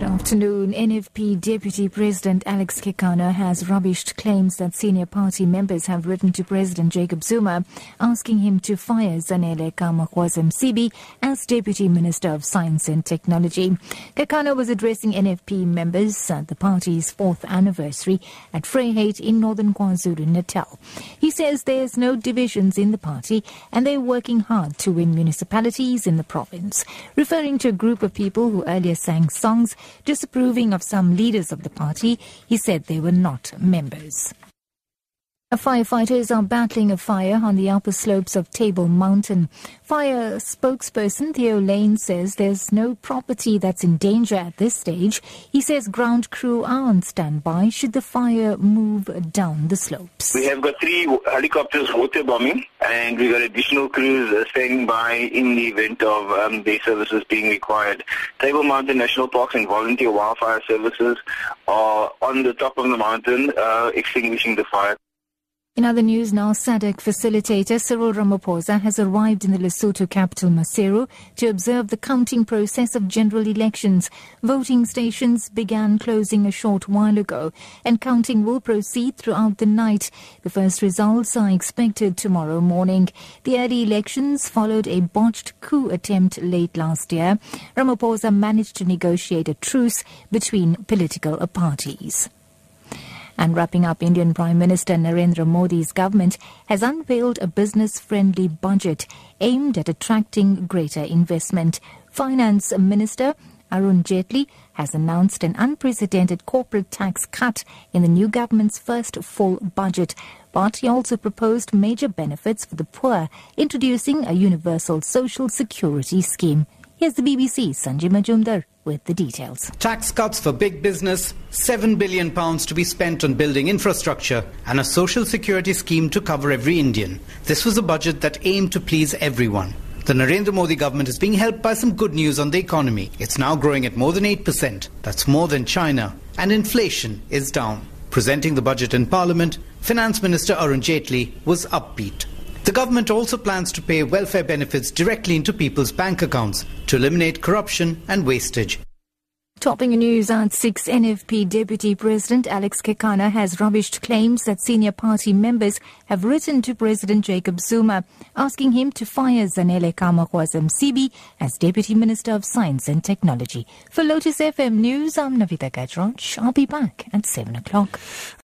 afternoon, NFP Deputy President Alex Kekana has rubbished claims that senior party members have written to President Jacob Zuma asking him to fire Zanele Kamagwaza Msibi as Deputy Minister of Science and Technology. Kekana was addressing NFP members at the party's fourth anniversary at Vryheid in northern KwaZulu-Natal. He says there's no divisions in the party and they're working hard to win municipalities in the province. Referring to a group of people who earlier sang songs disapproving of some leaders of the party. He said they were not members. Firefighters are battling a fire on the upper slopes of Table Mountain. Fire spokesperson Theo Layne says there's no property that's in danger at this stage. He says ground crew are on standby should the fire move down the slopes. We have got three helicopters water bombing and we got additional crews uh, standing by in the event of um, their services being required. Table Mountain National Parks and volunteer wildfire services are on the top of the mountain uh, extinguishing the fire. In other news now, SADC facilitator Cyril Ramaphosa has arrived in the Lesotho capital Maseru to observe the counting process of general elections. Voting stations began closing a short while ago and counting will proceed throughout the night. The first results are expected tomorrow morning. The early elections followed a botched coup attempt late last year. Ramaphosa managed to negotiate a truce between political parties. And wrapping up, Indian Prime Minister Narendra Modi's government has unveiled a business friendly budget aimed at attracting greater investment. Finance Minister Arun Jaitley has announced an unprecedented corporate tax cut in the new government's first full budget. But he also proposed major benefits for the poor, introducing a universal social security scheme. Here's the BBC's Sanjoy Majumder with the details. Tax cuts for big business, 7 billion pounds to be spent on building infrastructure, and a social security scheme to cover every Indian. This was a budget that aimed to please everyone. The Narendra Modi government is being helped by some good news on the economy. It's now growing at more than 8%. That's more than China. And inflation is down. Presenting the budget in Parliament, Finance Minister Arun Jaitley was upbeat. The government also plans to pay welfare benefits directly into people's bank accounts to eliminate corruption and wastage. Topping news at 6 NFP Deputy President Alex Kekana has rubbished claims that senior party members have written to President Jacob Zuma asking him to fire Zanele Kamagwaza Msibi as Deputy Minister of Science and Technology. For Lotus FM News, I'm Navitha Gajraj. I'll be back at 7 o'clock.